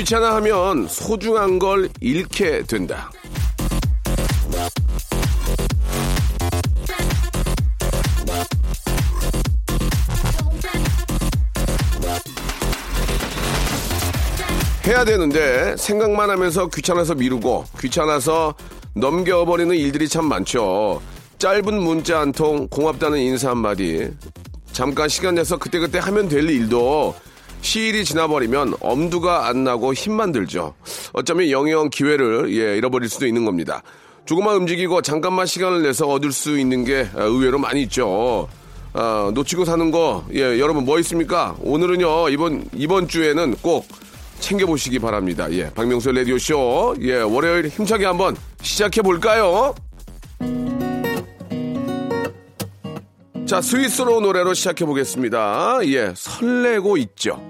귀찮아하면 소중한 걸 잃게 된다 해야 되는데 생각만 하면서 귀찮아서 미루고 귀찮아서 넘겨버리는 일들이 참 많죠. 짧은 문자 한 통, 고맙다는 인사 한마디. 잠깐 시간 내서 그때그때 하면 될 일도 시일이 지나버리면 엄두가 안 나고 힘만 들죠. 어쩌면 영영 기회를 예, 잃어버릴 수도 있는 겁니다. 조금만 움직이고 잠깐만 시간을 내서 얻을 수 있는 게 아, 의외로 많이 있죠. 아, 놓치고 사는 거, 예, 여러분 뭐 있습니까? 오늘은요, 이번, 이번 주에는 꼭 챙겨보시기 바랍니다. 예, 박명수의 라디오쇼. 예, 월요일 힘차게 한번 시작해볼까요? 자, 스위스로 노래로 시작해 보겠습니다. 예, 설레고 있죠.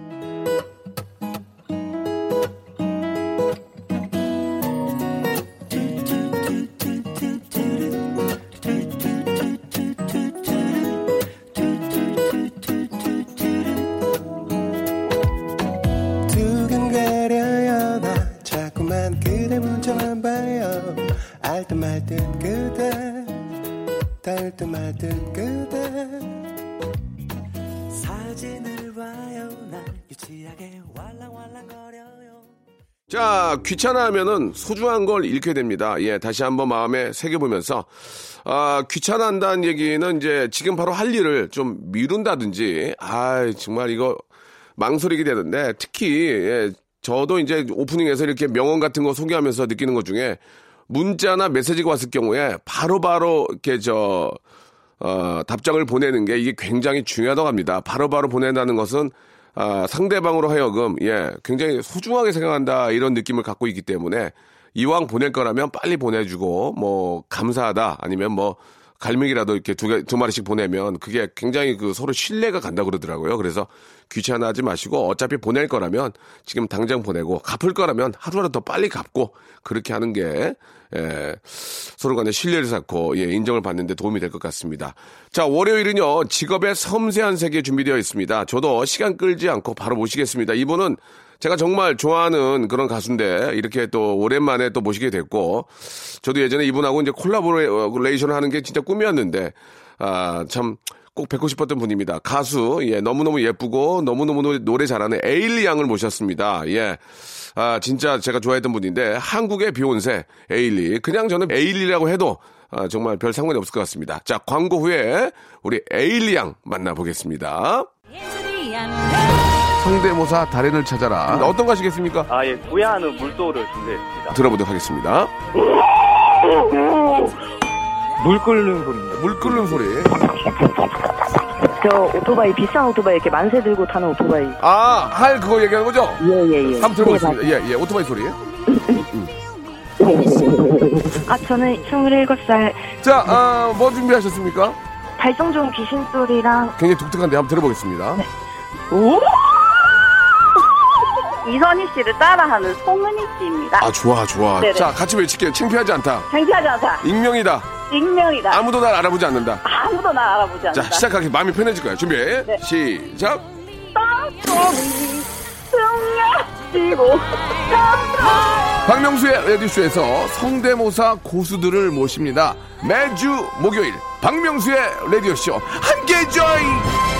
말듯 그대. 사진을 봐요. 날 유치하게 왈랑왈랑거려요. 자, 귀찮아하면은 소중한 걸 잃게 됩니다. 예, 다시 한번 마음에 새겨보면서, 아, 귀찮아한다는 얘기는 이제 지금 바로 할 일을 좀 미룬다든지, 아 정말 이거 망설이게 되는데, 특히, 예, 저도 이제 오프닝에서 이렇게 명언 같은 거 소개하면서 느끼는 것 중에, 문자나 메시지가 왔을 경우에 바로 바로 이렇게 저, 어, 답장을 보내는 게 이게 굉장히 중요하다고 합니다. 바로 바로 보낸다는 것은 아, 상대방으로 하여금 예, 굉장히 소중하게 생각한다 이런 느낌을 갖고 있기 때문에 이왕 보낼 거라면 빨리 보내주고 뭐 감사하다 아니면 뭐 갈매기라도 이렇게 두, 개, 두 마리씩 보내면 그게 굉장히 그 서로 신뢰가 간다 그러더라고요. 그래서 귀찮아하지 마시고 어차피 보낼 거라면 지금 당장 보내고 갚을 거라면 하루라도 더 빨리 갚고 그렇게 하는 게 예, 서로 간에 신뢰를 쌓고 예, 인정을 받는데 도움이 될 것 같습니다. 자, 월요일은요. 직업의 섬세한 세계 준비되어 있습니다. 저도 시간 끌지 않고 바로 모시겠습니다. 이분은 제가 정말 좋아하는 그런 가수인데 이렇게 또 오랜만에 또 모시게 됐고 저도 예전에 이분하고 이제 콜라보레이션을 하는 게 진짜 꿈이었는데 아, 참 꼭 뵙고 싶었던 분입니다. 가수, 예, 너무너무 예쁘고 너무너무 노래, 잘하는 에일리 양을 모셨습니다. 예. 아, 진짜 제가 좋아했던 분인데 한국의 비욘세, 에일리. 그냥 저는 에일리라고 해도 아, 정말 별 상관이 없을 것 같습니다. 자, 광고 후에 우리 에일리 양 만나보겠습니다. 성대모사 달인을 찾아라. 어떤 거 하시겠습니까? 아, 예, 부야하는 물소를 준비했습니다. 들어보도록 하겠습니다. 물 끓는 소리입니다. 물 끓는 소리. 저 오토바이 비싼 오토바이 이렇게 만세 들고 타는 오토바이. 아, 할 그거 얘기하는 거죠? 예 예 예. 한번 들어보겠습니다. 예, 예, 오토바이 소리. 아 저는 27살 자, 아, 뭐 준비하셨습니까? 발성 좋은 귀신 소리랑 굉장히 독특한데 한번 들어보겠습니다. 이선희 씨를 따라하는 송은희 씨입니다. 아, 좋아, 좋아. 네네. 자, 같이 외칠게요. 창피하지 않다. 창피하지 않다. 익명이다. 익명이다. 아무도 날 알아보지 않는다. 아무도 날 알아보지 않는다. 자, 시작하기 마음이 편해질 거예요. 준비. 네. 시작. 박명수의 라디오쇼에서 성대모사 고수들을 모십니다. 매주 목요일 박명수의 라디오쇼 함께 join.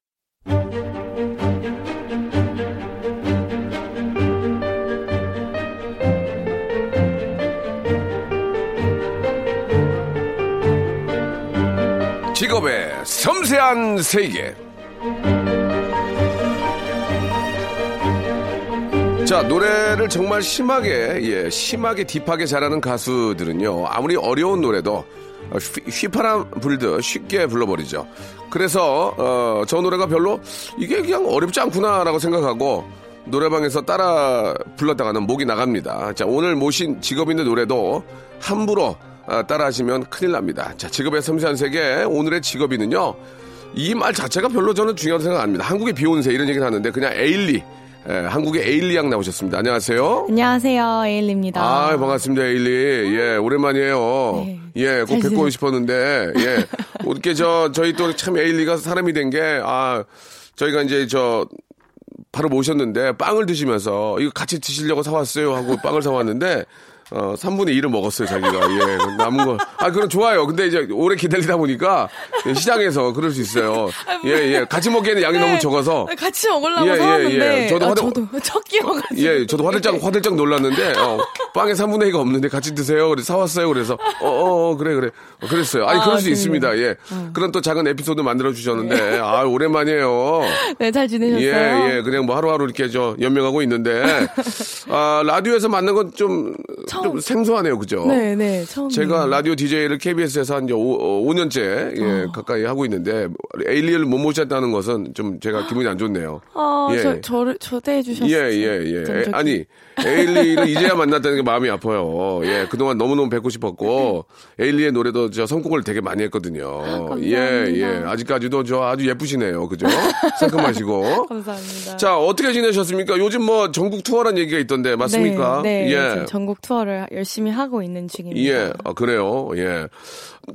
섬세한 세계. 자, 노래를 정말 심하게, 예, 심하게 딥하게 잘하는 가수들은요, 아무리 어려운 노래도 휘, 휘파람 불듯 쉽게 불러버리죠. 그래서, 어, 저 노래가 별로 이게 그냥 어렵지 않구나라고 생각하고 노래방에서 따라 불렀다가는 목이 나갑니다. 자, 오늘 모신 직업 있는 노래도 함부로 아, 따라 하시면 큰일 납니다. 자, 직업의 섬세한 세계, 오늘의 직업인은요, 이 말 자체가 별로 저는 중요하다고 생각 안 합니다. 한국의 비욘세 이런 얘기를 하는데 그냥 에일리, 예, 한국의 에일리 양 나오셨습니다. 안녕하세요. 안녕하세요, 에일리입니다. 아, 반갑습니다, 에일리. 예, 오랜만이에요. 네. 예, 꼭 좀 뵙고 싶었는데, 예. 어떻게 저, 저희 또 참 에일리가 사람이 된 게, 아, 저희가 이제 저, 바로 모셨는데, 빵을 드시면서, 이거 같이 드시려고 사왔어요 하고 빵을 사왔는데, 어, 3분의 1을 먹었어요, 자기가. 예, 남은 거. 아, 그건 좋아요. 근데 이제 오래 기다리다 보니까, 예, 시장에서 그럴 수 있어요. 예, 예. 같이 먹기에는 양이 너무 적어서, 같이 먹으려고 예, 예, 사왔는데 예. 저도 아, 화들- 저도 첫 끼여가지고 예, 저도 화들짝, 화들짝 놀랐는데, 어, 빵에 3분의 2가 없는데 같이 드세요. 그래서 사왔어요. 그래서, 어, 어, 어, 그래, 그래. 어, 그랬어요. 아니, 아, 그럴 수 재밌네. 있습니다. 예. 그런 또 작은 에피소드 만들어주셨는데, 아, 오랜만이에요. 네, 잘 지내셨어요? 예, 예. 그냥 뭐 하루하루 이렇게 저 연명하고 있는데, 아, 라디오에서 만난 건 좀, 좀 처음. 생소하네요. 그죠? 네, 네, 처음. 제가 라디오 DJ를 KBS에서 한 이제 5, 년째 예, 어. 가까이 하고 있는데, 에일리를 못 모셨다는 것은 좀 제가 기분이 안 좋네요. 아, 예. 저, 저를 초대해 주셨어요. 예, 예, 예. 에, 아니, 에일리를 이제야 만났다는 게 마음이 아파요. 예, 그동안 너무너무 뵙고 싶었고, 에일리의 노래도 저 선곡을 되게 많이 했거든요. 예, 예. 아직까지도 저 아주 예쁘시네요. 그죠? 상큼하시고. 감사합니다. 자, 어떻게 지내셨습니까? 요즘 뭐 전국 투어란 얘기가 있던데, 맞습니까? 네, 네 예. 전국 투어를 열심히 하고 있는 중입니다. 예, 아, 그래요. 예.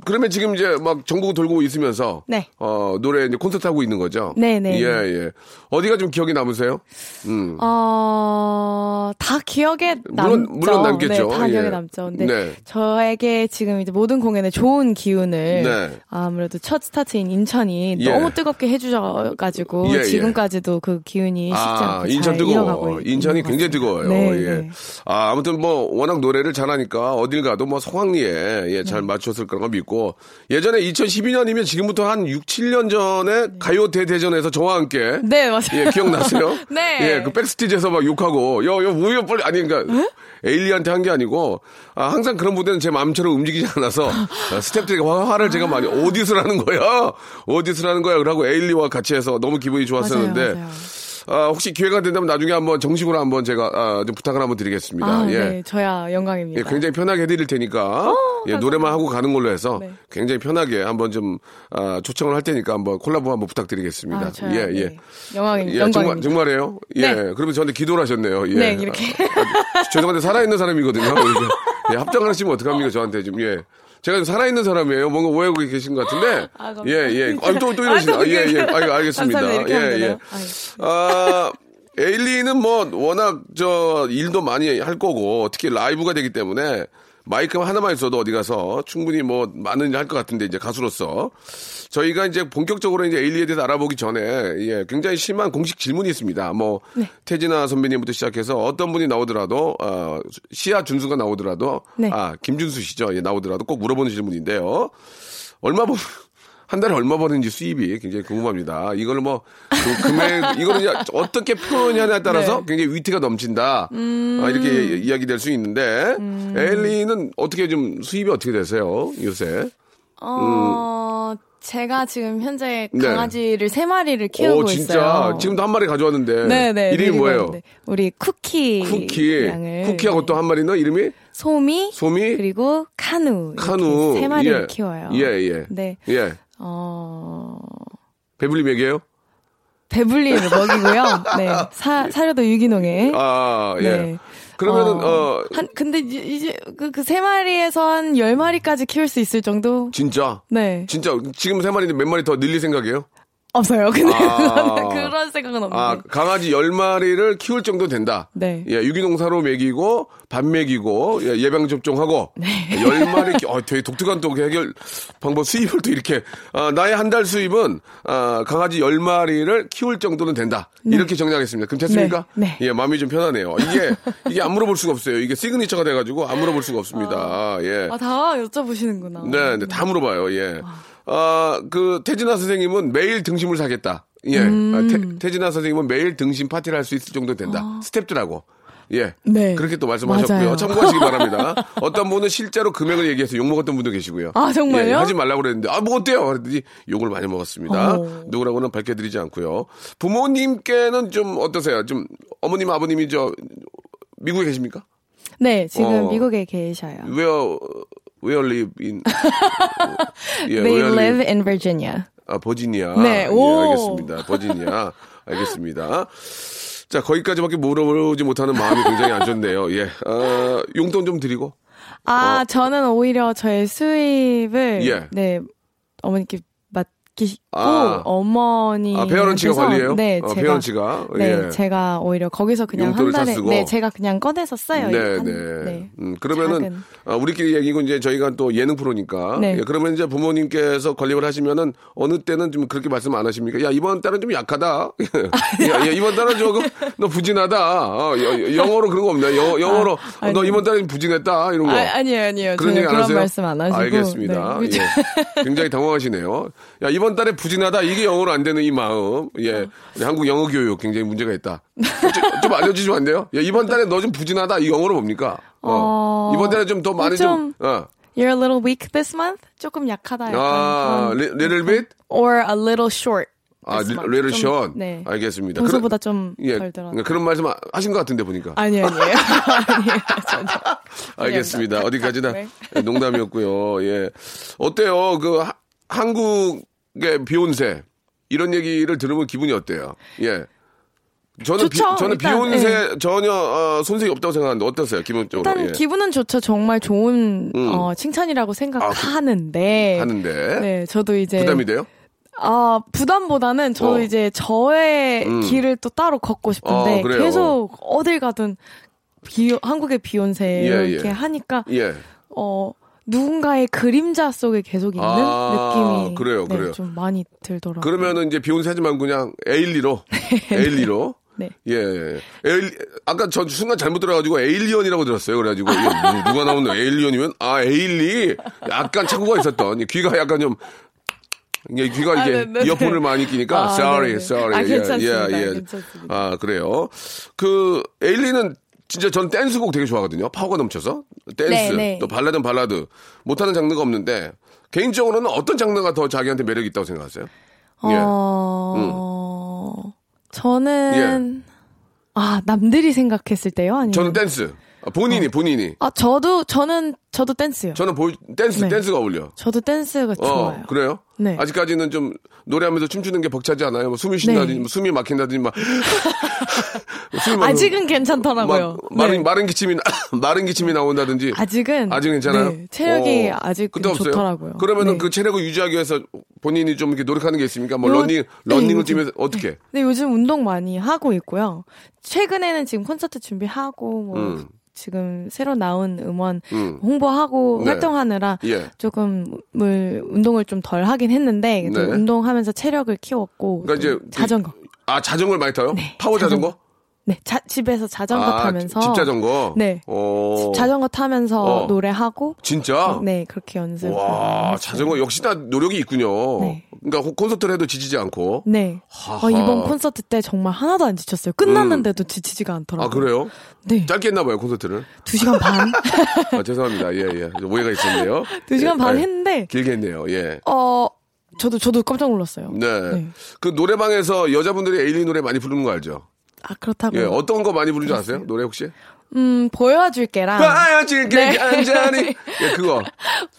그러면 지금 이제 막 전국 돌고 있으면서 네. 어, 노래 이제 콘서트 하고 있는 거죠? 네, 네. 예, 예. 어디가 좀 기억에 남으세요? 음. 어, 다 기억에 남죠. 물론- 물론 남겠죠. 네, 다 예. 기억에 남죠. 근데 네. 저에게 지금 이제 모든 공연에 좋은 기운을 네. 아무래도 첫 스타트인 인천이 예. 너무 뜨겁게 해 주셔 가지고 예, 예. 지금까지도 그 기운이 쉽지 아, 않고 인천 잘 이어가고 뜨거워. 인천이 것 굉장히. 뜨거워요. 네, 예. 네. 아, 아무튼 뭐 워낙 노래를 잘하니까 어딜 가도 뭐 성황리에 예, 잘 네. 맞췄을 거라고 믿고 예전에 2012년이면 지금부터 한 6, 7년 전에 가요 대대전에서 저와 함께 네, 맞아요. 예, 기억나세요? 네. 예, 그 백스티지에서 막 욕하고, 여, 여, 뭐야, 빨리, 아니, 그러니까, 에일리한테 한 게 아니고, 아, 항상 그런 무대는 제 마음처럼 움직이지 않아서, 화, 화를 제가 많이, 어디서라는 거야? 어디서라는 거야? 그러고 에일리와 같이 해서 너무 기분이 좋았었는데, 맞아요, 맞아요. 아, 혹시 기회가 된다면 나중에 한번 정식으로 한번 제가, 아, 좀 부탁을 한번 드리겠습니다. 아, 예. 네, 저야 영광입니다. 예, 굉장히 편하게 해드릴 테니까 예, 노래만 하고 가는 걸로 해서 네. 굉장히 편하게 한번 좀 아, 초청을 할 테니까 한번 콜라보 한번 부탁드리겠습니다. 아, 예, 예. 네. 영광입니다. 예, 영광입니다. 정말, 정말이에요? 예. 네. 그러면 저한테 기도를 하셨네요. 예. 네, 이렇게. 아, 죄송한데 살아있는 사람이거든요. 예, 합장하시면 어떡합니까, 저한테 지금. 예. 제가 살아있는 사람이에요. 뭔가 오해하고 계신 것 같은데. 아, 감사합니다. 예, 예. 아, 또, 또 이러시네. 아, 또 아, 예, 예. 아, 알겠습니다. 예, 예. 아, 에일리는 뭐 워낙 저 일도 많이 할 거고 특히 라이브가 되기 때문에 마이크 하나만 있어도 어디 가서 충분히 뭐 많은 일 할 것 같은데 이제 가수로서 저희가 이제 본격적으로 이제 에일리에 대해서 알아보기 전에 예, 굉장히 심한 공식 질문이 있습니다. 뭐 네. 태진아 선배님부터 시작해서 어떤 분이 나오더라도 어, 시아 준수가 나오더라도 네. 아 김준수 씨죠. 예, 나오더라도 꼭 물어보는 질문인데요. 얼마 번 한 달에 얼마 버는지 수입이 굉장히 궁금합니다. 이걸 뭐, 그 금액, 이거는 어떻게 표현하냐에 따라서 네. 굉장히 위트가 넘친다. 아, 이렇게 이야기될 수 있는데, 엘리는 어떻게 좀 수입이 어떻게 되세요, 요새? 어, 제가 지금 현재 네. 강아지를 세 마리를 키우고 오, 진짜. 있어요. 지금도 한 마리 가져왔는데. 네네. 이름이 데리고 뭐예요? 왔는데. 우리 쿠키. 쿠키. 양을. 쿠키하고 또 한 마리 너 이름이? 소미. 소미? 그리고 카누. 카누. 세 마리를 예. 키워요. 예, 예. 네. 예. 어, 배불리 먹여요? 배불리를 먹이고요. 네. 사, 사료도 유기농에. 아, 예. 네. 그러면은, 어, 한, 근데 이제 그, 그 세 마리에서 한 열 마리까지 키울 수 있을 정도? 진짜? 네. 진짜 지금 세 마리인데 몇 마리 더 늘릴 생각이에요? 없어요. 근데 아. 그런 생각은 없는데. 아, 강아지 10마리를 키울 정도 된다. 네. 예, 유기농사로 먹이고, 밥 먹이고, 예, 예방 접종하고. 네. 10마리, 키- 어, 되게 독특한 또 해결 방법 수입을 또 이렇게, 아, 나의 한 달 수입은, 아, 강아지 10마리를 키울 정도는 된다. 이렇게 정리하겠습니다. 그럼 됐습니까? 네, 네. 예, 마음이 좀 편하네요. 이게, 이게 안 물어볼 수가 없어요. 이게 시그니처가 돼 가지고 안 물어볼 수가 없습니다. 예. 아, 다 여쭤보시는구나. 네, 네, 다 물어봐요. 예. 아, 그, 태진아 선생님은 매일 등심을 사겠다. 예. 음. 아, 태, 진아 선생님은 매일 등심 파티를 할 수 있을 정도 된다. 스탭들하고. 예. 아. 네. 그렇게 또 말씀하셨고요. 맞아요. 참고하시기 바랍니다. 어떤 분은 실제로 금액을 얘기해서 욕먹었던 분도 계시고요. 아, 정말요? 예, 하지 말라고 그랬는데, 아, 뭐 어때요? 그랬더니 욕을 많이 먹었습니다. 어. 누구라고는 밝혀드리지 않고요. 부모님께는 좀 어떠세요? 좀 어머님, 아버님이 저, 미국에 계십니까? 네, 지금 어. 미국에 계셔요. Where, where live in? 예, They where live in Virginia. 아, 버지니아. 네, 예, 오. 알겠습니다. 버지니아. 알겠습니다. 자, 거기까지밖에 물어보지 못하는 마음이 굉장히 안 좋네요. 예. 어, 용돈 좀 드리고. 아, 어. 저는 오히려 저의 수입을 예. 네 어머니께 맡기고 아. 어머니 아, 페어런치가 관리해요? 네, 어, 제가 페어런치가. 네, 예. 제가 오히려 거기서 그냥 한다 달에 쓰고. 네, 제가 그냥 꺼내서 써요. 네, 한- 네. 음, 그러면은. 아, 우리끼리 얘기고 이제 저희가 또 예능 프로니까. 네. 예, 그러면 이제 부모님께서 관리를 하시면은 어느 때는 좀 그렇게 말씀 안 하십니까? 야 이번 달은 좀 약하다. 야, 야, 이번 달은 조금 너 부진하다. 어, 여- 영어로 그런 거 없나 요? 영어, 영어로 어, 너. 이번 달은 부진했다 이런 거. 아, 아니에요, 아니에요. 그런 얘기 안 그런 하세요? 말씀 안 하시고. 알겠습니다. 네. 예. 굉장히 당황하시네요. 야, 이번 달에 부 진하다. 이게 영어로 안 되는 이 마음. 예. 우리 한국 영어 교육 굉장히 문제가 있다. 좀, 좀 알려주시면 안 돼요? 야, 이번 달에 너 좀 부진하다. 이 영어로 뭡니까? 어. 어, 이번 달에 좀 더 많이 좀, 좀- 어. You're a little weak this month? 조금 약하다. 약간 아, 그런- li- little bit? Or a little short. 아, 좀, short. 네. 알겠습니다. 평소보다 좀 예. 덜 들어. 그런 말씀 하신 것 같은데 보니까. 아니에요, 아니에요. 아니에요. 알겠습니다. 어디까지나 네. 농담이었고요. 예. 어때요? 그 하- 한국 의 비욘세 이런 얘기를 들으면 기분이 어때요? 예. 저는 비, 좋죠, 저는 일단, 비욘세 전혀 어, 손색이 없다고 생각하는데 어떠세요? 기본적으로 일단 예. 기분은 좋죠. 정말 좋은 음. 어, 칭찬이라고 생각하는데. 하는데 네, 저도 이제 부담이 돼요? 아 부담보다는 저도 어. 이제 저의 음. 길을 또 따로 걷고 싶은데 어, 그래요. 계속 어딜 가든 비 한국의 비욘세 예, 이렇게 예. 하니까 예. 어 누군가의 그림자 속에 계속 있는 아, 느낌이 그래요, 네, 그래요. 좀 많이 들더라고요. 그러면은 이제 비욘세 하지 말고 그냥 에일리로 에일리로 네. 예, 예. 에일, 아까 저 순간 잘못 들어가지고 에일리언이라고 들었어요. 그래가지고 누- 누가 나오는 에일리언이면 아 에일리 약간 착오가 있었던 귀가 약간 좀 이게 귀가 아, 이게 네, 네, 이어폰을 네. 많이 끼니까 아, sorry, 네, 네. sorry. 아, 예, 괜찮습니다. 예, 예. 괜찮습니다. 아 그래요. 그 에일리는 진짜 전 댄스곡 되게 좋아하거든요. 파워가 넘쳐서 댄스 네, 네. 또 발라드는 발라드 못하는 장르가 없는데 개인적으로는 어떤 장르가 더 자기한테 매력이 있다고 생각하세요? 예. 어 저는 아 남들이 생각했을 때요 아니면 저는 댄스. 아, 본인이 본인이. 아 저도 저는 저도 댄스요. 저는 보, 댄스 네. 댄스가 어울려. 저도 댄스가 좋아요. 어, 그래요? 네. 아직까지는 좀 노래하면서 춤추는 게 벅차지 않아요? 뭐 숨이 쉰다든지, 네. 뭐 숨이 막힌다든지, 막. 숨이 막- 아직은 괜찮더라고요. 막 마른, 네. 마른 기침이, 나- 마른 기침이 나온다든지. 아직은 아직 괜찮아요? 네, 체력이 어, 아직? 좋더라고요. 그러면은 네. 그 체력을 유지하기 위해서 본인이 좀 이렇게 노력하는 게 있습니까? 뭐 요- 러닝, 네, 러닝을 뛰면서 어떻게? 네, 요즘 운동 많이 하고 있고요. 최근에는 지금 콘서트 준비하고 뭐 음. 지금 새로 나온 음원 음. 홍보하고 네. 활동하느라 예. 조금 물 운동을 좀 덜 하긴 했는데 그래도 네. 운동하면서 체력을 키웠고 그러니까 또 이제 자전거 아, 자전거를 많이 타요? 네, 파워 자전거? 자전거. 네 자, 집에서 자전거 아, 타면서 집 자전거? 네. 어. 자전거 타면서 어. 노래하고 진짜? 네 그렇게 연습 와, 자전거 역시 다 노력이 있군요. 네. 그러니까 콘서트를 해도 지치지 않고. 네. 어, 이번 콘서트 때 정말 하나도 안 지쳤어요 끝났는데도 지치지가 않더라고요 아, 그래요? 네 짧게 했나 봐요, 콘서트를. 두 시간 반 아, 죄송합니다. 예, 예. 좀 오해가 있었네요. 두 시간 예, 반 예. 했는데 길게 했네요. 예. 어 저도 저도 깜짝 놀랐어요. 네. 네. 그 노래방에서 여자분들이 에일리 노래 많이 부르는 거 알죠? 아 그렇다고. 예. 어떤 거 많이 부르는지 아세요? 노래 혹시? 음 보여줄게랑 봐야지, 네. 간절히. 예, 그거.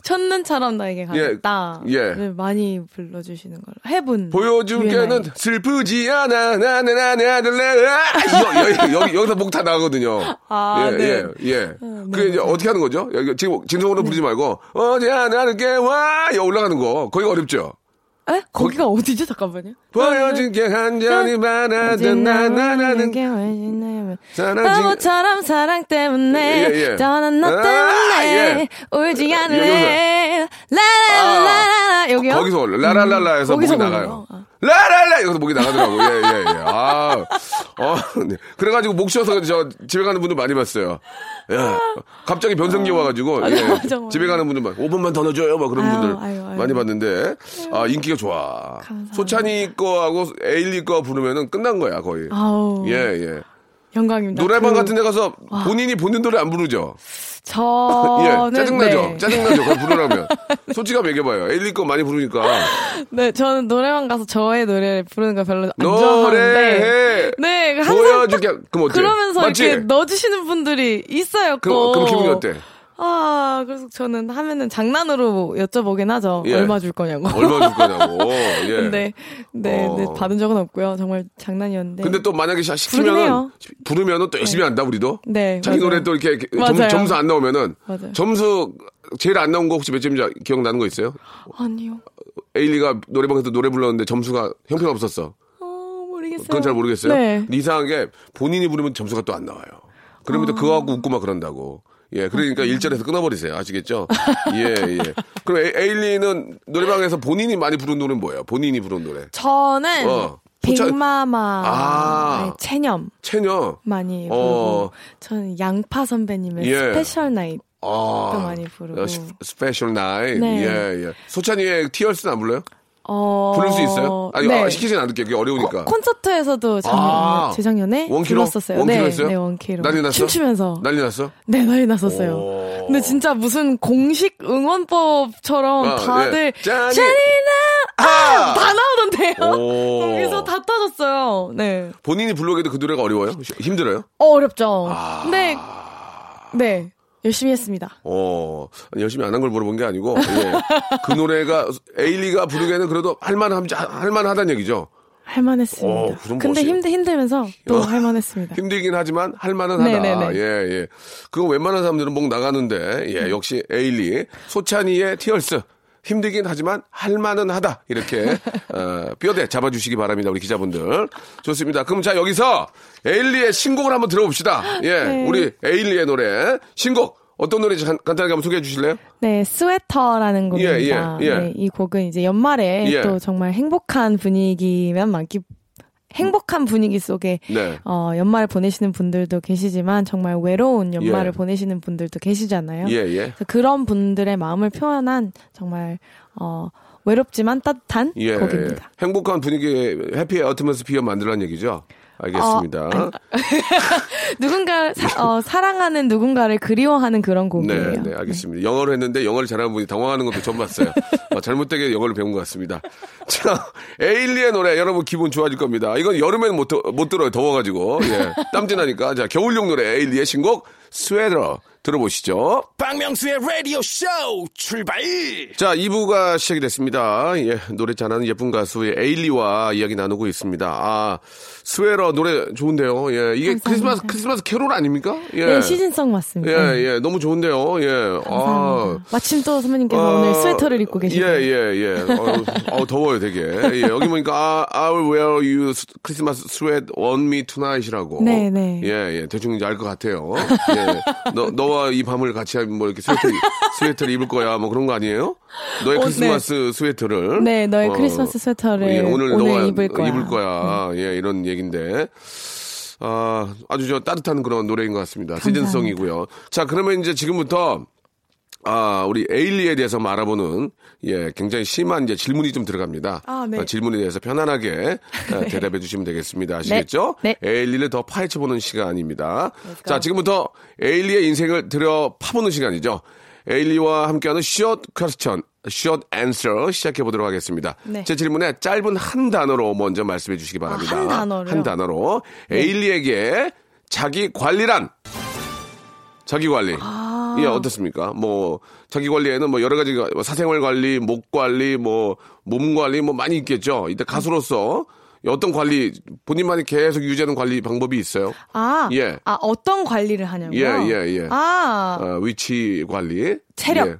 첫눈처럼 나에게 가겠다. 예. 네, 많이 불러주시는 걸로 해본. 보여줄게는. 슬프지 않아, 나나나나들래. 여기, 여기, 여기서 목다 나거든요. 아, 예, 네. 예, 예. 네, 그게 이제. 어떻게 하는 거죠? 여기 지금 진성으로 부르지 말고, 어제 하나는 깨와! 여 올라가는 거. 거기가 어렵죠? 에? 거기가 어디죠? 잠깐만요. 보여줄게 한 잔이 바라던 나나나는 바보처럼 사랑 때문에 예, 예. 떠난 너 아, 때문에 예. 울지 여- 않을래 라라라라 여기요? 거기서 라라라라에서 음, 거기서? 나가요. 아. 라라라 이러면서 목이 나가더라고. 예, 예, 예. 아, 어, 네. 그래가지고 목 쉬어서 저 집에 가는 분들 많이 봤어요. 야, 갑자기 변성기 와가지고 맞아, 예, 맞아, 맞아. 집에 가는 분들 막 5분만 더 넣어줘요, 막 그런 아유, 분들 아유, 아유. 많이 봤는데 아 인기가 좋아. 감사합니다. 소찬이 거하고 에일리 거 부르면은 끝난 거야 거의. 아우. 예, 예. 영광입니다. 노래방 그- 같은 데 가서 본인이 본인 노래 안 부르죠? 저는 예, 짜증나죠? 네. 짜증나죠? 그걸 부르라면. 솔직하게 얘기해봐요. 에일리 거 많이 부르니까. 네, 저는 노래방 가서 저의 노래를 부르는 거 별로 안 좋아하는데. 노래해! 네, 항상 보여줄게. 그럼 어때? 그러면서 맞지? 이렇게 넣어주시는 분들이 있어요. 그럼, 꼭. 그럼 기분이 어때? 아, 그래서 저는 하면은 장난으로 여쭤보긴 하죠. 예. 얼마 줄 거냐고. 얼마 줄 거냐고. 예. 근데, 네, 어. 네, 받은 적은 없고요. 정말 장난이었는데. 근데 또 만약에 시- 시키면은 해요. 부르면은 또 열심히 한다 우리도. 네, 자기 맞아요. 노래 또 이렇게 점, 맞아요. 점수 안 나오면은 맞아요. 점수 제일 안 나온 거 혹시 몇 점인지 기억나는 거 있어요? 아니요. 에일리가 노래방에서 노래 불렀는데 점수가 형편 없었어. 어, 모르겠어요. 그건 잘 모르겠어요. 네. 이상하게 본인이 부르면 점수가 또 안 나와요. 그러면 또 그거 갖고 웃고 막 그런다고. 예, 그러니까 일절에서 끊어버리세요. 아시겠죠? 예, 예. 그럼 에이- 에일리는 노래방에서 본인이 많이 부른 노래는 뭐예요? 본인이 부른 노래. 저는 어. 빅마마, 아. 네, 체념 체녀. 많이 부르고, 어. 저는 양파 선배님의 예. Special Night 아. 또 많이 부르고. 어, 스- Special Nigh. 네. 예, 예. 소찬휘의 Tears는 안 불러요? 어, 부를 수 있어요? 아니, 네. 아, 시키진 않을게요. 그게 어려우니까. 코- 콘서트에서도 작년, 아. 재작년에 원키로? 불렀었어요. 원키로 네, 했어요? 네, 원키로. 난리 났어? 춤추면서. 난리 났어? 네, 난리 났었어요. 오. 근데 진짜 무슨 공식 응원법처럼 아, 다들 예. 잔인- 한 여자라 아! 아! 다 나오던데요. 오. 거기서 다 터졌어요. 네. 본인이 부르기도 그 노래가 어려워요? 힘들어요? 어, 어렵죠. 아. 근데 네. 열심히 했습니다. 어, 열심히 안 한 걸 물어본 게 아니고, 예. 그 노래가, 에일리가 부르기에는 그래도 할만함, 할만하다는 얘기죠. 할만했습니다. 어, 그럼 근데 힘들 힘들면서 또 어. 할만했습니다. 힘들긴 하지만 할만은 하다. 네네네. 예, 예. 그거 웬만한 사람들은 목 나가는데, 예, 역시 에일리. 소찬이의 티얼스. 힘들긴 하지만 할만은 하다. 이렇게, 어, 뼈대 잡아주시기 바랍니다. 우리 기자분들. 좋습니다. 그럼 자, 여기서 에일리의 신곡을 한번 들어봅시다. 예, 네. 우리 에일리의 노래. 신곡. 어떤 노래인지 간- 간단하게 한번 소개해 주실래요? 네, 스웨터라는 곡입니다. 예, 예, 예. 네, 이 곡은 이제 연말에 예. 또 정말 행복한 분위기만 많기 행복한 분위기 속에 네. 어, 연말을 보내시는 분들도 계시지만 정말 외로운 연말을 예. 보내시는 분들도 계시잖아요. 예, 예. 그런 분들의 마음을 표현한 정말 어, 외롭지만 따뜻한 예. 곡입니다. 행복한 분위기, 해피 어트모스피어 만들라는 얘기죠. 알겠습니다. 어, 누군가 사, 어, 사랑하는 누군가를 그리워하는 그런 곡이에요. 네, 네, 알겠습니다. 영어로 했는데 영어를 잘하는 분이 당황하는 것도 처음 봤어요. 어, 잘못되게 영어를 배운 것 같습니다. 자, 에일리의 노래 여러분 기분 좋아질 겁니다. 이건 여름에는 못, 들- 못 들어요. 더워가지고. 예. 땀진하니까. 자, 겨울용 노래 에일리의 신곡 스웨터 들어보시죠. 박명수의 라디오 쇼 출발 자, 2부가 시작이 됐습니다. 예, 노래 잘하는 예쁜 가수의 에일리와 이야기 나누고 있습니다. 아, 스웨터 노래 좋은데요. 예, 이게 감사합니다. 크리스마스, 크리스마스 캐롤 아닙니까? 예. 네, 시즌송 맞습니다. 예, 예, 너무 좋은데요. 예. 감사합니다. 아, 마침 또 선배님께서 어, 오늘 스웨터를 입고 계시네요. 예, 예, 예. 어, 어, 더워요, 되게. 예, 여기 보니까 아, I'll wear your Christmas sweater on me tonight이라고. 네, 네. 예, 예. 대충 이제 알 것 같아요. 예. 너, 너와 이 밤을 같이 뭐 이렇게 스웨터, 스웨터를 입을 거야. 뭐 그런 거 아니에요? 너의 어, 크리스마스 스웨터를. 네, 너의 어, 크리스마스 스웨터를 예, 오늘, 오늘 너와 입을 거야. 네. 입을 거야. 예, 이런 얘기인데. 아, 아주 저 따뜻한 그런 노래인 것 같습니다. 시즌송이고요. 자, 그러면 이제 지금부터 아, 우리 에일리에 대해서 뭐 알아보는 예, 굉장히 심한 이제 질문이 좀 들어갑니다. 아, 네. 어, 질문에 대해서 편안하게 어, 대답해 주시면 되겠습니다. 아시겠죠? 네. 에일리를 더 파헤쳐 보는 시간입니다. 자, 지금부터 에일리의 인생을 들여 파보는 시간이죠. 에일리와 함께하는 숏 퀘스천, 숏 앤서 시작해 보도록 하겠습니다. 네. 제 질문에 짧은 한 단어로 먼저 말씀해 주시기 바랍니다. 한 단어로요? 한 단어로. 에일리에게 자기 관리란 자기 관리. 아. 예, 어떻습니까? 뭐, 자기 관리에는 뭐 여러 가지가 뭐 사생활 관리, 목 관리, 뭐, 몸 관리 뭐 많이 있겠죠. 이때 가수로서 어떤 관리, 본인만이 계속 유지하는 관리 방법이 있어요. 아, 예. 아 어떤 관리를 하냐고요? 예, 예, 예. 아, 어, 위치 관리. 체력. 예.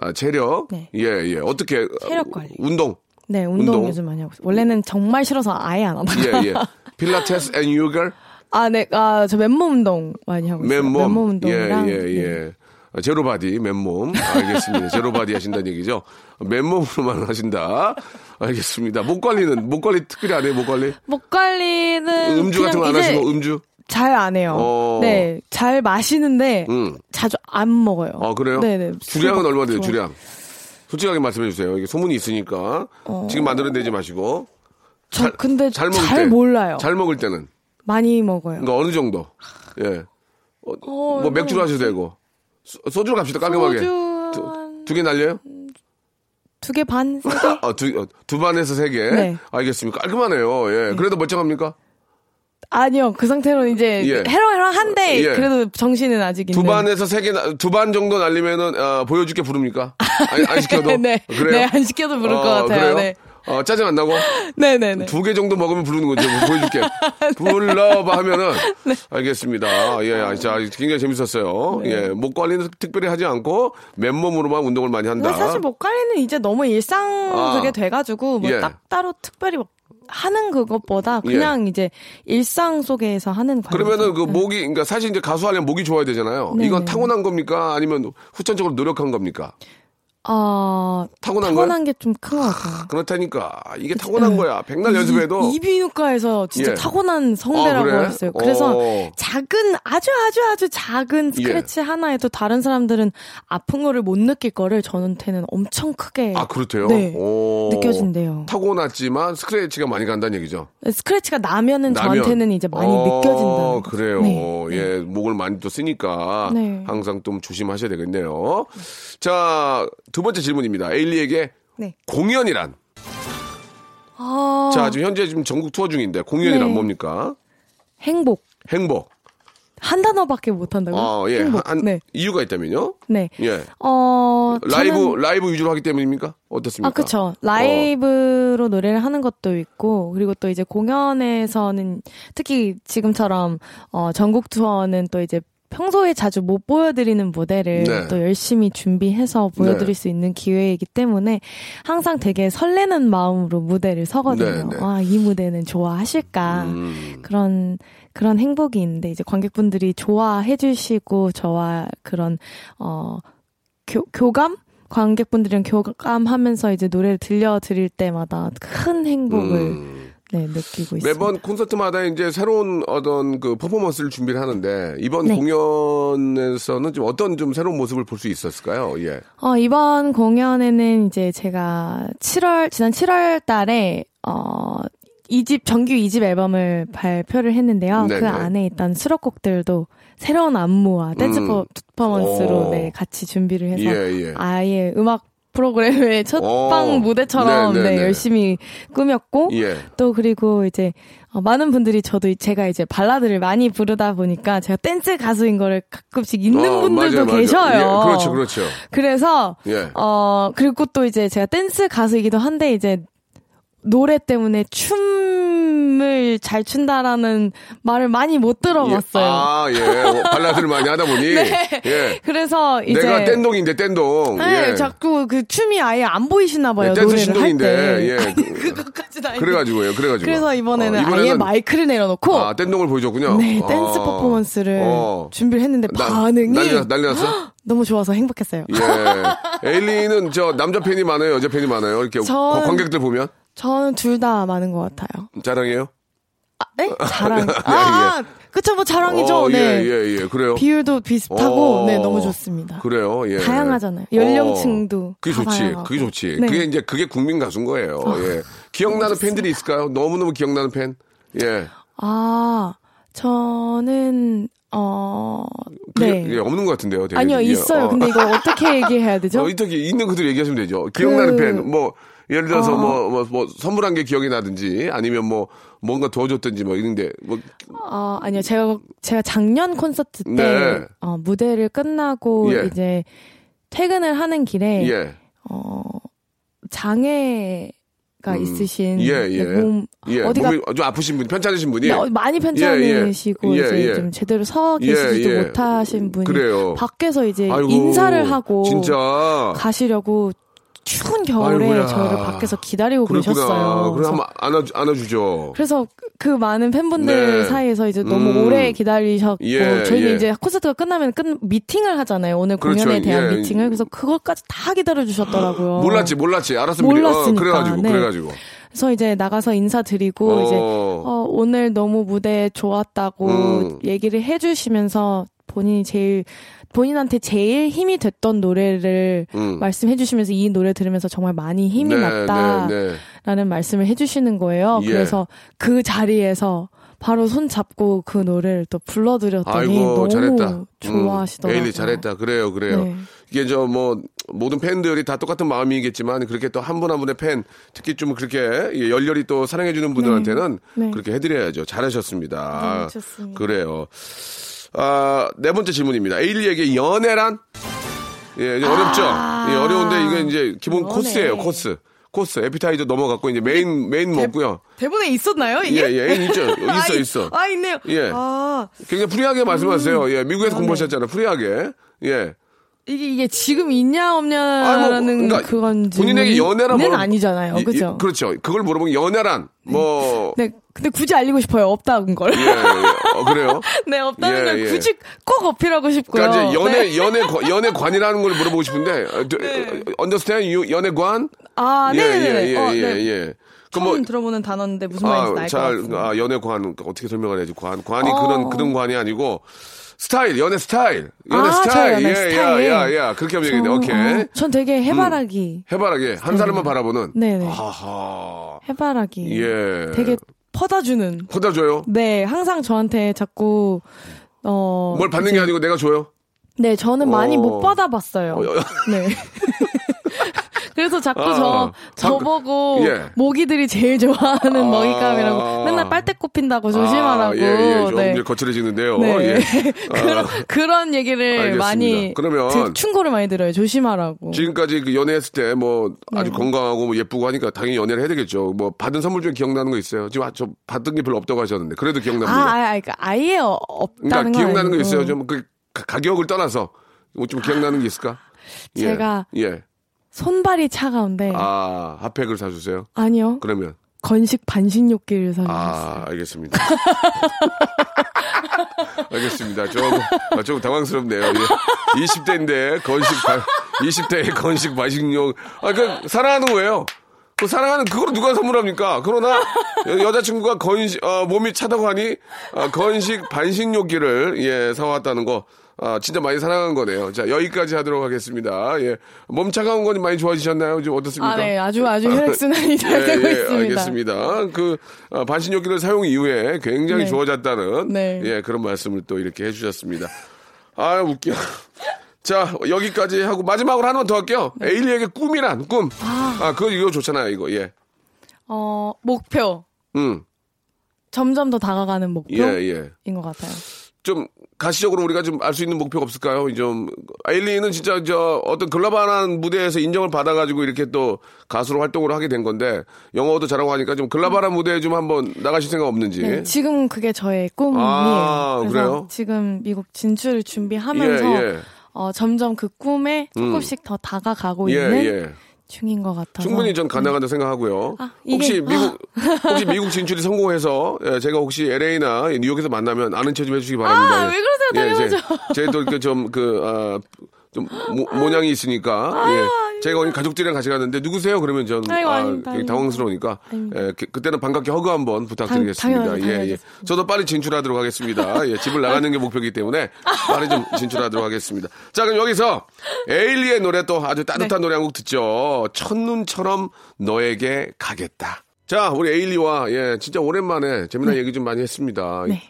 아, 체력. 네. 예, 예. 어떻게. 체력 관리. 운동. 네, 운동, 운동. 요즘 많이 하고 있어요. 원래는 정말 싫어서 아예 안 하다가. 예, 예. 필라테스 and 요가? 아, 네, 아, 저 맨몸 운동 많이 하고 있어요. 맨몸. 운동이랑. 예, 예, 예. 네. 아, zero body, 맨몸. 알겠습니다. zero body 하신다는 얘기죠. 맨몸으로만 하신다. 알겠습니다. 목 관리는, 목 관리 특별히 안 해요, 목 관리? 목 관리는 음주 같은 거 안 하시고, 음주? 잘 안 해요. 어. 네, 잘 마시는데 음. 자주 안 먹어요. 아, 그래요? 네네. 주량은 얼마 돼요, 주량? 솔직하게 말씀해 주세요. 이게 소문이 있으니까. 지금 만들어내지 마시고. 저 잘- 근데 잘 잘, 먹을 때. 몰라요. 잘 먹을 때는. 많이 먹어요. 그러니까 어느 정도? 예. 어, 어, 뭐 맥주로 하셔도 되고. 소- 소주로 갑시다, 깔끔하게. 소주 두개 날려요? 두 개 반, 세 개? 아, 두, 어, 두 반에서 세 개? 네. 알겠습니다. 깔끔하네요. 예. 그래도 멀쩡합니까? 아니요, 그 상태로 이제 예. 해롱해롱한데 예. 그래도 정신은 아직 있는. 두 반에서 세 개, 두 반 정도 날리면은, 아, 보여줄게 부릅니까? 안, 안 시켜도? 네, 그래요? 네, 안 시켜도 부를 것 같아요. 그래요? 네. 어, 짜증 안 나고? 네, 네, 네. 두 개 정도 먹으면 부르는 거죠. 뭐 보여줄게. 불러봐 하면은. 네. 알겠습니다. 예, 아, 자, 굉장히 재밌었어요. 네. 예, 목 관리는 특별히 하지 않고 맨몸으로만 운동을 많이 한다. 사실 목 관리는 이제 너무 일상 아. 그게 돼가지고 뭐 예. 딱 따로 특별히 뭐 하는 그것보다 그냥 이제 일상 속에서 하는 관리. 그러면은 그 목이, 그러니까 사실 이제 가수 하려면 목이 좋아야 되잖아요. 네, 이건 네. 타고난 겁니까? 아니면 후천적으로 노력한 겁니까? 어, 타고난 타고난 게 좀 큰 것 같아요. 그렇다니까. 이게 타고난 거야. 백날 연습해도. 이, 이비인후과에서 진짜 예. 타고난 성대라고 아, 그래? 했어요. 그래서 어. 작은 아주 아주 아주 작은 예. 스크래치 하나에도 다른 사람들은 아픈 거를 못 느낄 거를 저한테는 엄청 크게 아, 그렇대요? 네. 오. 느껴진대요. 타고났지만 스크래치가 많이 간다는 얘기죠. 스크래치가 나면은 나면. 저한테는 이제 많이 어, 느껴진다는 거죠. 그래요. 네. 예, 목을 많이 또 쓰니까 네. 항상 좀 조심하셔야 되겠네요. 자, 두 번째 질문입니다. 에일리에게 네. 공연이란? 아, 자, 지금 현재 지금 전국 투어 중인데 공연이란 네. 뭡니까? 행복. 행복. 한 단어밖에 못 한다고요? 아, 예. 행복. 한, 네. 이유가 있다면요? 네. 예. 어, 라이브, 저는- 라이브 위주로 하기 때문입니까? 어떻습니까? 아, 그쵸. 라이브로 노래를 하는 것도 있고, 그리고 또 이제 공연에서는, 특히 지금처럼, 어, 전국 투어는 또 이제 평소에 자주 못 보여드리는 무대를 네. 또 열심히 준비해서 보여드릴 네. 수 있는 기회이기 때문에 항상 되게 설레는 마음으로 무대를 서거든요. 네, 네. 아, 이 무대는 좋아하실까. 음. 그런 그런 행복이 있는데 이제 관객분들이 좋아해 주시고 저와 그런 어 교, 교감 관객분들이랑 교감하면서 이제 노래를 들려드릴 때마다 큰 행복을 음. 네, 느끼고 있습니다. 매번 콘서트마다 이제 새로운 어떤 그 퍼포먼스를 준비를 하는데 이번 네. 공연에서는 좀 어떤 좀 새로운 모습을 볼 수 있었을까요? 예. 어, 이번 공연에는 이제 제가 7월, 지난 7월 달에, 어, 2집, 정규 2집 앨범을 발표를 했는데요. 네네. 그 안에 있던 수록곡들도 새로운 안무와 댄스 음. 퍼포먼스로 오. 네, 같이 준비를 해서 예, 예. 아예 음악 프로그램의 첫 오. 방 무대처럼 네네네. 네, 열심히 꾸몄고 예. 또 그리고 이제 어, 많은 분들이 저도 제가 이제 발라드를 많이 부르다 보니까 제가 댄스 가수인 거를 가끔씩 잊는 어, 분들도 맞아요, 맞아요. 계셔요. 예, 그렇죠, 그렇죠. 그래서 예. 어 그리고 또 이제 제가 댄스 가수이기도 한데 이제 노래 때문에 춤을 잘 춘다라는 말을 많이 못 들어봤어요. 예. 아, 예. 어, 발라드를 많이 하다 보니. 네. 예. 그래서 이제 내가 댄동인데 댄동. 네, 예. 자꾸 그 춤이 아예 안 보이시나 봐요. 네, 댄스 신동인데. 예. 아니, 그것까지는 아닌데. 그래가지고요, 그래가지고. 그래서 이번에는, 어, 이번에는 아예 마이크를 내려놓고 아, 댄동을 보여줬군요. 네 아. 댄스 퍼포먼스를 어. 준비를 했는데 나- 반응이 난리, 났- 난리 났어? 너무 좋아서 행복했어요. 예. 에일리는 저 남자 팬이 많아요, 여자 팬이 많아요. 이렇게 전- 관객들 보면 저는 둘 다 많은 것 같아요. 자랑해요. 아, 네? 자랑. 아, 아, 그쵸, 뭐 자랑이죠. 어, 네. 예, 예, 예. 그래요. 비율도 비슷하고, 어. 네, 너무 좋습니다. 그래요. 예. 다양하잖아요. 연령층도 어, 그게 다 좋지. 다양하고. 그게 좋지. 네. 아, 그게 이제 그게 국민 가수인 거예요. 예. 기억나는 팬들이 있을까요? 너무너무 기억나는 팬. 예. 아, 저는, 어, 그게, 네. 예, 없는 것 같은데요. 되게. 아니요, 예. 있어요. 어. 근데 이거 어떻게 얘기해야 되죠? 어, 이렇게 있는 그대로 얘기하시면 되죠. 기억나는 그- 팬. 뭐 예를 들어서 어. 뭐, 뭐, 뭐, 선물한 게 기억이 나든지 아니면 뭐, 뭔가 도와줬든지 뭐 이런데, 뭐, 어, 아니요. 제가, 제가 작년 콘서트 때, 네. 어, 무대를 끝나고 예. 이제 퇴근을 하는 길에, 예. 어, 장애가 있으신 예, 예. 몸, 예. 어디가 몸이 좀 아프신 분, 편찮으신 분이. 네, 어, 많이 편찮으시고 예, 예. 이제 예, 예. 좀 제대로 서 예, 계시지도 예. 못하신 분이 그래요. 밖에서 이제 아이고, 인사를 하고 진짜. 가시려고 추운 겨울에 아이고야. 저를 밖에서 기다리고 그렇구나. 계셨어요. 그래서, 한번 안아 안아주죠. 그래서 그 많은 팬분들 네. 사이에서 이제 너무 음. 오래 기다리셨고 예, 저희는 예. 이제 콘서트가 끝나면 끝 미팅을 하잖아요. 오늘 그렇죠. 공연에 대한 예. 미팅을 그래서 그것까지 다 기다려 주셨더라고요. 몰랐지, 몰랐지. 알았으면 미리- 어, 몰랐으니까. 그래가지고, 네. 그래가지고. 그래서 이제 나가서 인사드리고 어. 이제 어, 오늘 너무 무대 좋았다고 음. 얘기를 해주시면서 본인이 제일 본인한테 제일 힘이 됐던 노래를 음. 말씀해 주시면서 이 노래 들으면서 정말 많이 힘이 네, 났다라는 네, 네. 말씀을 해 주시는 거예요. 예. 그래서 그 자리에서 바로 손 잡고 그 노래를 또 불러드렸더니 아이고 너무 잘했다. 좋아하시더라고요. 음, 에일리 잘했다. 그래요, 그래요. 네. 이게 저 뭐 모든 팬들이 다 똑같은 마음이겠지만 그렇게 또 한 분 한 분의 팬 특히 좀 그렇게 예, 열렬히 또 사랑해주는 분들한테는 네. 그렇게 해드려야죠. 잘하셨습니다. 네. 그래요. 아, 네 번째 질문입니다. 에일리에게 연애란? 예, 이제 어렵죠? 예, 어려운데 이게 이제 기본 아. 연애. 코스예요, 코스. 코스. 에피타이저 넘어갔고 이제 메인, 메인 먹고요. 대본에 있었나요 예, 이게? 예, 있죠. 아, 있어, 있- 있어. 아 있네요. 예. 아 굉장히 프리하게 말씀하세요. 예, 미국에서 연애. 공부하셨잖아요. 프리하게. 예. 이게 이게 지금 있냐 없냐라는 뭐, 그러니까 그건 본인에게 연애란 는 뭐라- 아니잖아요, 이- 그죠? 이- 그렇죠. 그걸 물어보면 연애란 뭐 네, 근데 굳이 알리고 싶어요. 없다는 걸. 예, 예. 어, 그래요. 네, 없다는 예, 걸 예. 굳이 꼭 어필하고 싶고요. 그러니까 이제 연애 네. 연애 관- 연애관이라는 걸 물어보고 싶은데 어, 저, understand you 연애관? 아, 예, 네네네. 예, 예, 어, 예, 네. 예. 그 처음 뭐 들어보는 단어인데 무슨 말인지 아, 알것 잘, 같습니다. 아, 연애관, 어떻게 설명을 해야지, 관. 관이 어. 그런, 그런 관이 아니고, 스타일, 연애 스타일. 연애 아, 스타일. 연애 예, 스타일. 야, 야, 야. 그렇게 하면 되겠네. 저- 오케이. 어, 전 되게 해바라기, 해바라기. 한 사람만 바라보는. 네네. 하하. 해바라기. 예. 되게 퍼다주는. 퍼다줘요? 네, 항상 저한테 자꾸 어. 뭘 받는 게 아니고 내가 줘요? 네, 저는 많이 어. 못 받아봤어요. 어, 어, 네. 그래서 자꾸 아, 저, 저보고 예. 모기들이 제일 좋아하는 아. 먹잇감이라고 맨날 빨대 꼽힌다고 조심하라고. 아, 예, 예. 좀 네. 이제 거칠어지는데요. 네. 예. 그런, 그런 얘기를 알겠습니다. 많이 그러면 들- 충고를 많이 들어요. 조심하라고. 지금까지 그 연애했을 때 뭐 아주 네. 건강하고 뭐 예쁘고 하니까 당연히 연애를 해야 되겠죠. 뭐 받은 선물 중에 기억나는 거 있어요? 지금 아, 저 받은 게 별로 없다고 하셨는데 그래도 아, 기억납니다. 아, 아, 그러니까 아예 어- 없다는 그러니까 건 기억나는 거. 있어요? 좀 그 가격을 떠나서 뭐 좀 기억나는 게 있을까? 예. 제가 예. 손발이 차가운데 아 핫팩을 사주세요. 아니요 그러면 건식 반신욕기를 사주셨어요. 아 알겠습니다. 알겠습니다. 조금 아, 조금 당황스럽네요. 예. 20대인데 건식 반 20대에 건식 마식용 아그 사랑하는 거예요. 그 사랑하는 그걸 누가 선물합니까? 그러나 여- 여자친구가 건식 어, 몸이 차다고 하니 아, 건식 반신욕기를 예 사왔다는 거. 아, 진짜 많이 사랑한 거네요. 자, 여기까지 하도록 하겠습니다. 예. 몸 차가운 건 많이 좋아지셨나요? 좀 어떻습니까? 아, 네, 아주 아주 혈액순환이 잘 예, 되고 예, 있습니다. 알겠습니다. 그 아, 반신욕기를 사용 이후에 굉장히 네. 좋아졌다는 네. 예 그런 말씀을 또 이렇게 해 주셨습니다. 아 웃겨. 자 여기까지 하고 마지막으로 하나만 더 할게요. 에일리에게 꿈이란 꿈. 아, 그거 이거 좋잖아요 이거 예. 어, 목표. 음. 점점 더 다가가는 예 목표인 예. 것 같아요. 좀 가시적으로 우리가 좀 알 수 있는 목표가 없을까요? 좀 에일리는 진짜 저 어떤 글로벌한 무대에서 인정을 받아가지고 이렇게 또 가수로 활동을 하게 된 건데 영어도 잘하고 하니까 좀 글로벌한 무대에 좀 한번 나가실 생각 없는지. 네, 지금 그게 저의 꿈이에요. 아, 그래요? 지금 미국 진출을 준비하면서 예, 예. 어, 점점 그 꿈에 조금씩 더 다가가고 예, 있는 예. 중인 것 같아서 충분히 전 가능하다 생각하고요. 아, 혹시 미국 혹시 미국 진출이 성공해서 예, 제가 혹시 LA나 뉴욕에서 만나면 아는 체 좀 해주시기 바랍니다. 아, 왜 그러세요? 당연하죠. 제도 좀그 아, 좀 모, 모양이 있으니까 예. 제가 오늘 가족들이랑 같이 갔는데 누구세요? 그러면 전 아이고, 아, 아닙니다. 당황스러우니까. 예, 그, 그때는 반갑게 허그 한번 부탁드리겠습니다. 당연하죠, 예, 예. 저도 빨리 진출하도록 하겠습니다. 예, 집을 나가는 게 목표이기 때문에 빨리 좀 진출하도록 하겠습니다. 자, 그럼 여기서 에일리의 노래 또 아주 따뜻한 네. 노래 한 곡 듣죠. 첫눈처럼 너에게 가겠다. 자, 우리 에일리와 예, 진짜 오랜만에 재미난 얘기 좀 많이 했습니다. 네.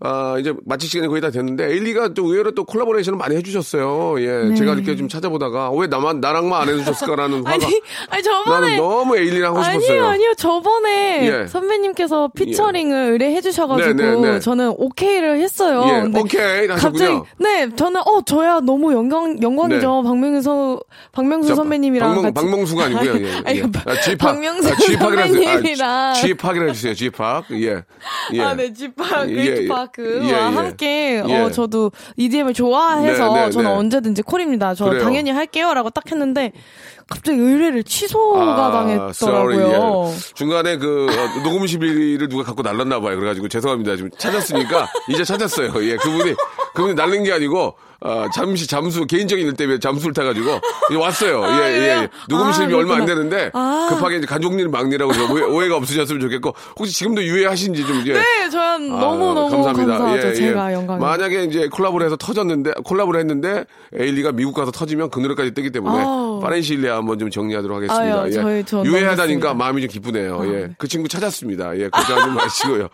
아, 이제 마칠 시간이 거의 다 됐는데, 에일리가 또 의외로 또 콜라보레이션을 많이 해주셨어요. 예, 제가 이렇게 좀 찾아보다가, 왜 나만, 나랑만 안 해주셨을까라는 화가. 네. 아니, 아니 저번에 나는 너무 에일리랑 하고 싶었어요. 아니요, 아니요. 저번에 예. 선배님께서 피처링을 의뢰해주셔가지고 네, 네, 네. 저는 오케이를 했어요. 예, 근데 오케이 갑자기 하셨군요. 네, 저는 어 저야 너무 영광 영광이죠. 박명수 박명수 자, 선배님이랑 박명, 같이 박명수가 아니고요. 예, 예. 아니, 아, G팍. 박명수 아, 해주세요. 선배님이랑 아, G팍이라 해주세요. G팍. 예. 예. 아, 네, 집합, 예, 그레이트 예. 팍. 그와 예, 예. 함께 예. 어 저도 EDM을 좋아해서 네, 네, 저는 네. 언제든지 콜입니다. 저 그래요. 당연히 할게요라고 딱 했는데 갑자기 의뢰를 취소가 아, 당했더라고요. sorry, 예. 중간에 그 어, 녹음실을 누가 갖고 날랐나 봐요. 그래가지고 죄송합니다. 지금 찾았으니까 이제 찾았어요. 예, 그분이 그분이 날린 게 아니고 어, 잠시 잠수 개인적인 일 때문에 잠수를 타가지고 이제 왔어요. 예, 예, 예. 녹음실이 아, 얼마 안. 되는데 아. 급하게 이제 간종일 막내라고 좀 오해, 오해 가 없으셨으면 좋겠고 혹시 지금도 유해하신지 좀 이제 네, 저는 아, 너무 너무 감사합니다. 감사하죠. 예, 예. 제가 영광. 만약에 이제 콜라보를 해서 터졌는데 콜라보를 했는데 에일리가 미국 가서 터지면 그 노래까지 뜨기 때문에 아우. 파렌실리아 한번 좀 정리하도록 하겠습니다. 아유, 예. 저희 유해하다니까 마음이 좀 기쁘네요. 아, 예. 네. 그 친구 찾았습니다. 예. 걱정하지 마시고요.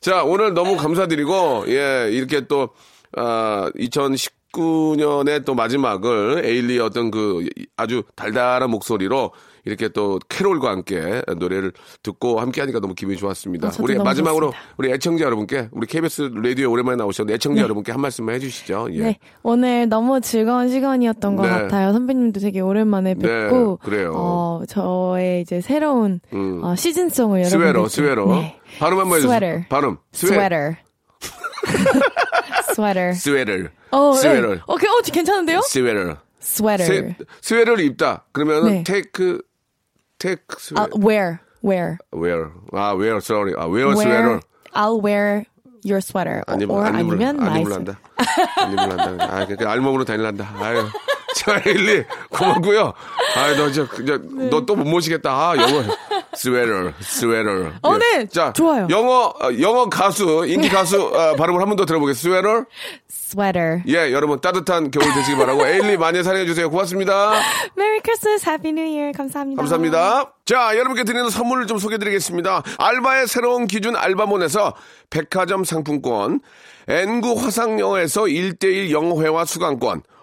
자, 오늘 너무 감사드리고 예, 이렇게 또 아, 2019년의 또 마지막을 에일리의 어떤 그 아주 달달한 목소리로 이렇게 또 캐롤과 함께 노래를 듣고 함께 하니까 너무 기분이 좋았습니다. 아, 우리 마지막으로 좋습니다. 우리 애청자 여러분께 우리 KBS 라디오에 오랜만에 나오셨는데 애청자 여러분께 한 말씀만 해주시죠. 예. 네, 오늘 너무 즐거운 시간이었던 것 네. 같아요. 선배님도 되게 오랜만에 뵙고, 네, 그래요. 어, 저의 이제 새로운 음. 어, 시즌송을 sweater, sweater. 네. 발음 한번 해주세요. 스웨터. 발음. 스웨터. 스웨터. 스웨터. 어, 스웨터. 네. 어, 그, 어, 괜찮은데요? 스웨터. 스웨터. 스, 스웨터를 입다. 그러면은 네. 테이크 테이크 스웨터. 아, wear, wear. wear. 아, wear sorry. 아, wear wear, 스웨터. I'll wear your sweater. 안 입을 or 안 입을 아니면 안 my 입을란다. 안 입을란다. 아, 그 알몸으로 다닐란다. 아유. 자, 일리 고맙고요. 아, 너저 너또 못 모시겠다. 아, 영어 스웨터, 스웨터. 어, 네. 자, 좋아요. 영어 어, 영어 가수 인기 가수 어, 발음을 한 번 더 들어보겠습니다. 스웨터. sweater. 예, 여러분 따뜻한 겨울 되시기 바라고 에일리 많이 사랑해 주세요. 고맙습니다. Merry Christmas, Happy New Year. 감사합니다. 감사합니다. 자, 여러분께 드리는 선물을 좀 소개해 드리겠습니다. 알바의 새로운 기준 알바몬에서 백화점 상품권, N구 화상영어에서 1대1 영어회화 수강권,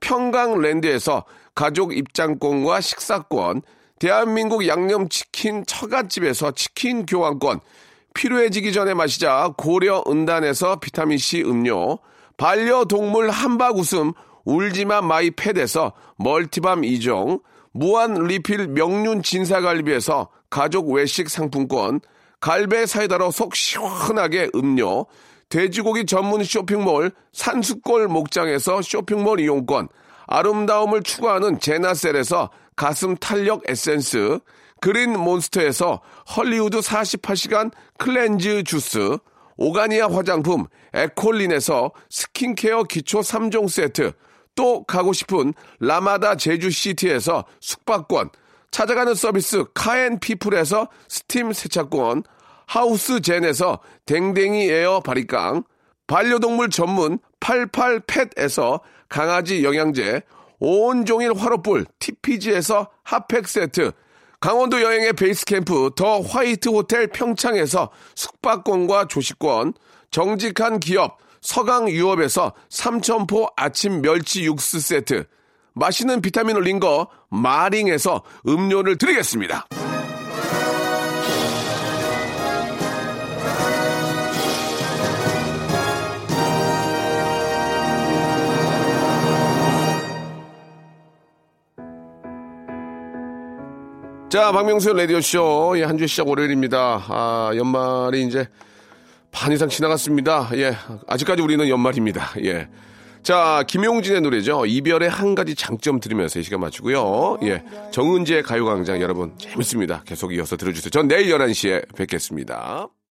평강랜드에서 가족 입장권과 식사권, 대한민국 양념치킨 처갓집에서 치킨 교환권, 필요해지기 전에 마시자 고려 은단에서 비타민C 음료, 반려동물 함박 웃음 울지마 마이 팻에서 멀티밤 2종, 무한 리필 명륜 진사갈비에서 가족 외식 상품권, 갈배 사이다로 속 시원하게 음료, 돼지고기 전문 쇼핑몰 산수골 목장에서 쇼핑몰 이용권, 아름다움을 추구하는 제나셀에서 가슴 탄력 에센스, 그린 몬스터에서 헐리우드 48시간 클렌즈 주스, 오가니아 화장품 에콜린에서 스킨케어 기초 3종 세트, 또 가고 싶은 라마다 제주시티에서 숙박권, 찾아가는 서비스 카앤피플에서 스팀 세차권, 하우스젠에서 댕댕이 에어 바리깡, 반려동물 전문 88팻에서 강아지 영양제, 온종일 화로불 TPG에서 핫팩 세트, 강원도 여행의 베이스 캠프 더 화이트 호텔 평창에서 숙박권과 조식권, 정직한 기업 서강 유업에서 삼천포 아침 멸치 육수 세트, 맛있는 비타민 올린 거 마링에서 음료를 드리겠습니다. 자, 박명수의 라디오쇼. 예, 한 주 시작 월요일입니다. 아, 연말이 이제 반 이상 지나갔습니다. 예, 아직까지 우리는 연말입니다. 예. 자, 김용진의 노래죠. 이별의 한 가지 장점 들으면서 이 시간 마치고요. 예. 정은지의 가요광장 여러분 재밌습니다. 계속 이어서 들어주세요. 전 내일 11시에 뵙겠습니다.